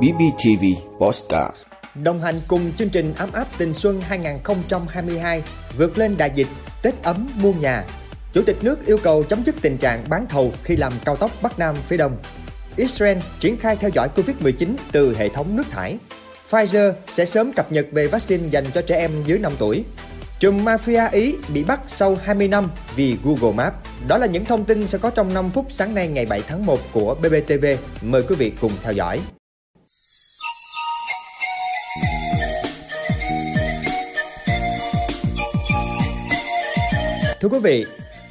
BBTV Postcard Đồng hành cùng chương trình ấm áp tình xuân 2022 vượt lên đại dịch, Tết ấm mua nhà. Chủ tịch nước yêu cầu chấm dứt tình trạng bán thầu khi làm cao tốc Bắc Nam phía Đông. Israel triển khai theo dõi Covid-19 từ hệ thống nước thải. Pfizer sẽ sớm cập nhật về vaccine dành cho trẻ em dưới 5 tuổi. Trùm mafia Ý bị bắt sau 20 năm vì Google Maps. Đó là những thông tin sẽ có trong 5 phút sáng nay ngày 7 tháng 1 của BBTV. Mời quý vị cùng theo dõi. Thưa quý vị,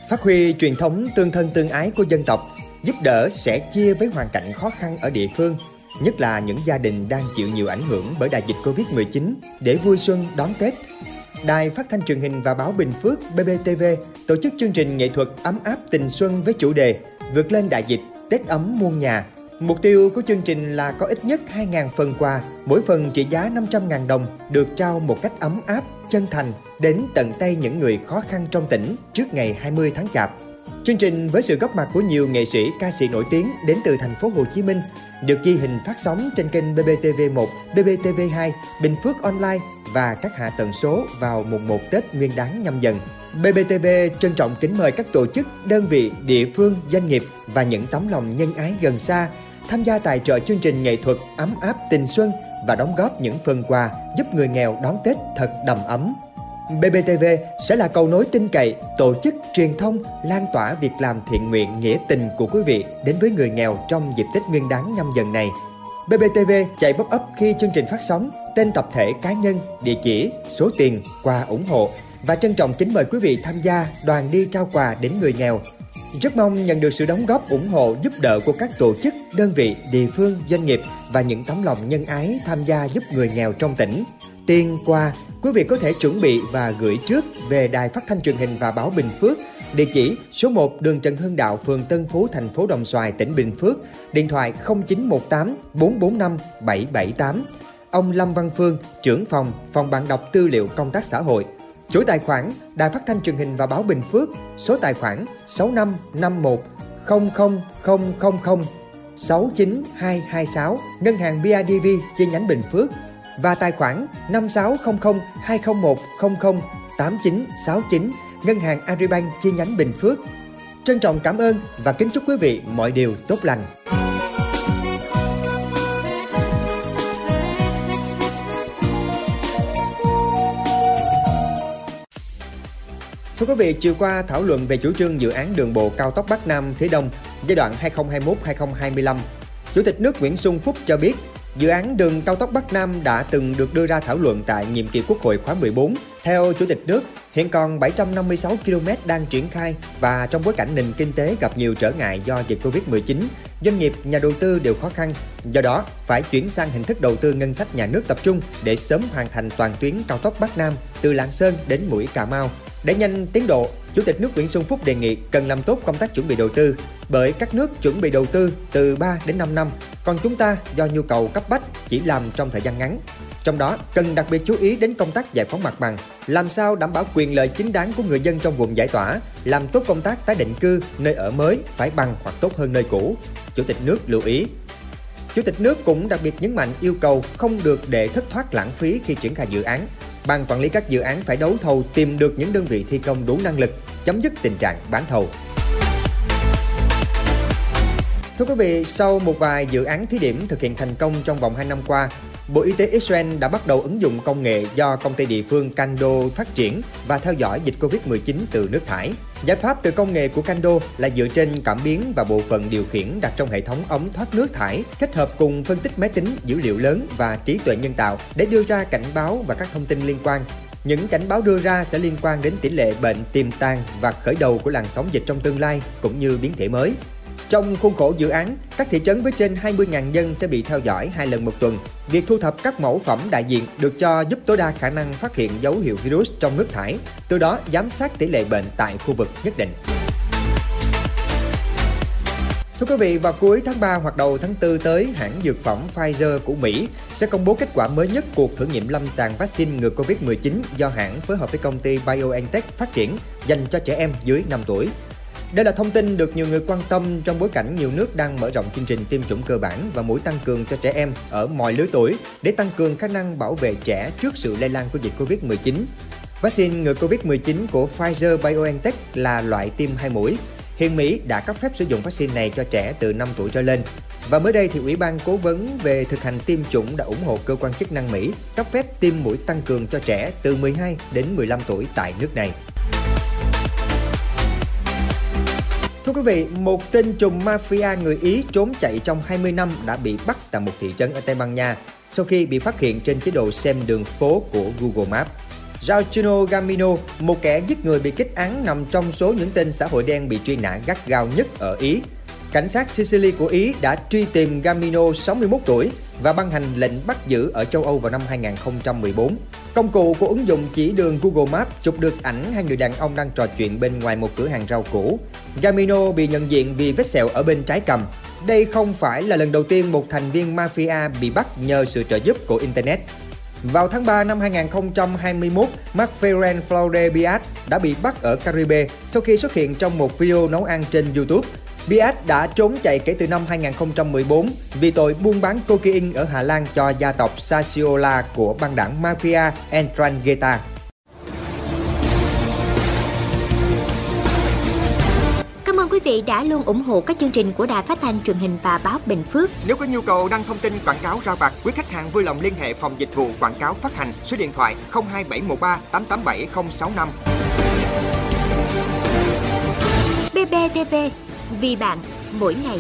phát huy truyền thống tương thân tương ái của dân tộc, giúp đỡ sẻ chia với hoàn cảnh khó khăn ở địa phương, nhất là những gia đình đang chịu nhiều ảnh hưởng bởi đại dịch Covid-19 để vui xuân đón Tết. Đài Phát thanh truyền hình và báo Bình Phước BBTV tổ chức chương trình nghệ thuật ấm áp tình xuân với chủ đề Vượt lên đại dịch, Tết ấm muôn nhà. Mục tiêu của chương trình là có ít nhất 2.000 phần quà, mỗi phần trị giá 500.000 đồng được trao một cách ấm áp, chân thành đến tận tay những người khó khăn trong tỉnh trước ngày 20 tháng Chạp. Chương trình với sự góp mặt của nhiều nghệ sĩ, ca sĩ nổi tiếng đến từ thành phố Hồ Chí Minh được ghi hình phát sóng trên kênh BBTV1, BBTV2, Bình Phước Online và các hạ tần số vào mùng 1 Tết Nguyên đán nhâm dần. BBTV trân trọng kính mời các tổ chức, đơn vị, địa phương, doanh nghiệp và những tấm lòng nhân ái gần xa tham gia tài trợ chương trình nghệ thuật ấm áp tình xuân và đóng góp những phần quà giúp người nghèo đón Tết thật đầm ấm. BBTV sẽ là cầu nối tin cậy, tổ chức truyền thông, lan tỏa việc làm thiện nguyện nghĩa tình của quý vị đến với người nghèo trong dịp Tết Nguyên đán nhâm dần này. BBTV chạy bóp ấp khi chương trình phát sóng, tên tập thể cá nhân, địa chỉ, số tiền, quà ủng hộ và trân trọng kính mời quý vị tham gia đoàn đi trao quà đến người nghèo. Rất mong nhận được sự đóng góp ủng hộ giúp đỡ của các tổ chức, đơn vị, địa phương, doanh nghiệp và những tấm lòng nhân ái tham gia giúp người nghèo trong tỉnh. Tiền quà quý vị có thể chuẩn bị và gửi trước về Đài Phát thanh truyền hình và báo Bình Phước, địa chỉ số 1 đường Trần Hưng Đạo, phường Tân Phú, thành phố Đồng Xoài, tỉnh Bình Phước, điện thoại 0918 445 778. Ông Lâm Văn Phương, trưởng phòng, phòng bạn đọc tư liệu công tác xã hội. Chủ tài khoản Đài Phát thanh truyền hình và báo Bình Phước, số tài khoản 6551 00000 69226, Ngân hàng BIDV chi nhánh Bình Phước và tài khoản 5600 201 00 8969 Ngân hàng Agribank chi nhánh Bình Phước. Trân trọng cảm ơn và kính chúc quý vị mọi điều tốt lành. Thưa quý vị, chiều qua thảo luận về chủ trương dự án đường bộ cao tốc Bắc Nam phía Đông giai đoạn 2021-2025, Chủ tịch nước Nguyễn Xuân Phúc cho biết Dự án đường cao tốc Bắc Nam đã từng được đưa ra thảo luận tại nhiệm kỳ Quốc hội khóa 14. Theo Chủ tịch nước, hiện còn 756 km đang triển khai và trong bối cảnh nền kinh tế gặp nhiều trở ngại do dịch Covid-19, doanh nghiệp, nhà đầu tư đều khó khăn. Do đó, phải chuyển sang hình thức đầu tư ngân sách nhà nước tập trung để sớm hoàn thành toàn tuyến cao tốc Bắc Nam từ Lạng Sơn đến Mũi Cà Mau. Để nhanh tiến độ, Chủ tịch nước Nguyễn Xuân Phúc đề nghị cần làm tốt công tác chuẩn bị đầu tư, bởi các nước chuẩn bị đầu tư từ 3 đến 5 năm, còn chúng ta do nhu cầu cấp bách chỉ làm trong thời gian ngắn. Trong đó, cần đặc biệt chú ý đến công tác giải phóng mặt bằng, làm sao đảm bảo quyền lợi chính đáng của người dân trong vùng giải tỏa, làm tốt công tác tái định cư, nơi ở mới phải bằng hoặc tốt hơn nơi cũ. Chủ tịch nước lưu ý. Chủ tịch nước cũng đặc biệt nhấn mạnh yêu cầu không được để thất thoát lãng phí khi triển khai dự án. Ban quản lý các dự án phải đấu thầu tìm được những đơn vị thi công đủ năng lực, chấm dứt tình trạng bán thầu. Thưa quý vị, sau một vài dự án thí điểm thực hiện thành công trong vòng 2 năm qua, Bộ Y tế Israel đã bắt đầu ứng dụng công nghệ do công ty địa phương Kando phát triển và theo dõi dịch Covid-19 từ nước thải. Giải pháp từ công nghệ của Kando là dựa trên cảm biến và bộ phận điều khiển đặt trong hệ thống ống thoát nước thải, kết hợp cùng phân tích máy tính, dữ liệu lớn và trí tuệ nhân tạo để đưa ra cảnh báo và các thông tin liên quan. Những cảnh báo đưa ra sẽ liên quan đến tỷ lệ bệnh tiềm tàng và khởi đầu của làn sóng dịch trong tương lai cũng như biến thể mới. Trong khuôn khổ dự án, các thị trấn với trên 20.000 dân sẽ bị theo dõi hai lần một tuần. Việc thu thập các mẫu phẩm đại diện được cho giúp tối đa khả năng phát hiện dấu hiệu virus trong nước thải, từ đó giám sát tỷ lệ bệnh tại khu vực nhất định. Thưa quý vị, vào cuối tháng 3 hoặc đầu tháng 4 tới, hãng dược phẩm Pfizer của Mỹ sẽ công bố kết quả mới nhất cuộc thử nghiệm lâm sàng vaccine ngừa Covid-19 do hãng phối hợp với công ty BioNTech phát triển dành cho trẻ em dưới 5 tuổi. Đây là thông tin được nhiều người quan tâm trong bối cảnh nhiều nước đang mở rộng chương trình tiêm chủng cơ bản và mũi tăng cường cho trẻ em ở mọi lứa tuổi để tăng cường khả năng bảo vệ trẻ trước sự lây lan của dịch Covid-19. Vaccine ngừa Covid-19 của Pfizer-BioNTech là loại tiêm hai mũi. Hiện Mỹ đã cấp phép sử dụng vaccine này cho trẻ từ 5 tuổi trở lên. Và mới đây thì Ủy ban Cố vấn về thực hành tiêm chủng đã ủng hộ cơ quan chức năng Mỹ cấp phép tiêm mũi tăng cường cho trẻ từ 12 đến 15 tuổi tại nước này. Quý vị, một tên trùm mafia người Ý trốn chạy trong 20 năm đã bị bắt tại một thị trấn ở Tây Ban Nha sau khi bị phát hiện trên chế độ xem đường phố của Google Maps. Giorgino Gamino, một kẻ giết người bị kết án nằm trong số những tên xã hội đen bị truy nã gắt gao nhất ở Ý. Cảnh sát Sicily của Ý đã truy tìm Gamino 61 tuổi và ban hành lệnh bắt giữ ở châu Âu vào năm 2014. Công cụ của ứng dụng chỉ đường Google Maps chụp được ảnh hai người đàn ông đang trò chuyện bên ngoài một cửa hàng rau củ. Gamino bị nhận diện vì vết sẹo ở bên trái cầm. Đây không phải là lần đầu tiên một thành viên mafia bị bắt nhờ sự trợ giúp của Internet. Vào tháng 3 năm 2021, Mark Ferran Flore Biat đã bị bắt ở Caribe sau khi xuất hiện trong một video nấu ăn trên YouTube. Biat đã trốn chạy kể từ năm 2014 vì tội buôn bán cocaine ở Hà Lan cho gia tộc Sassiola của băng đảng Mafia Entrangheta. Cảm ơn quý vị đã luôn ủng hộ các chương trình của Đài Phát thanh truyền hình và báo Bình Phước. Nếu có nhu cầu đăng thông tin quảng cáo ra vặt, quý khách hàng vui lòng liên hệ phòng dịch vụ quảng cáo phát hành số điện thoại 02713 887065. BBTV, vì bạn, mỗi ngày.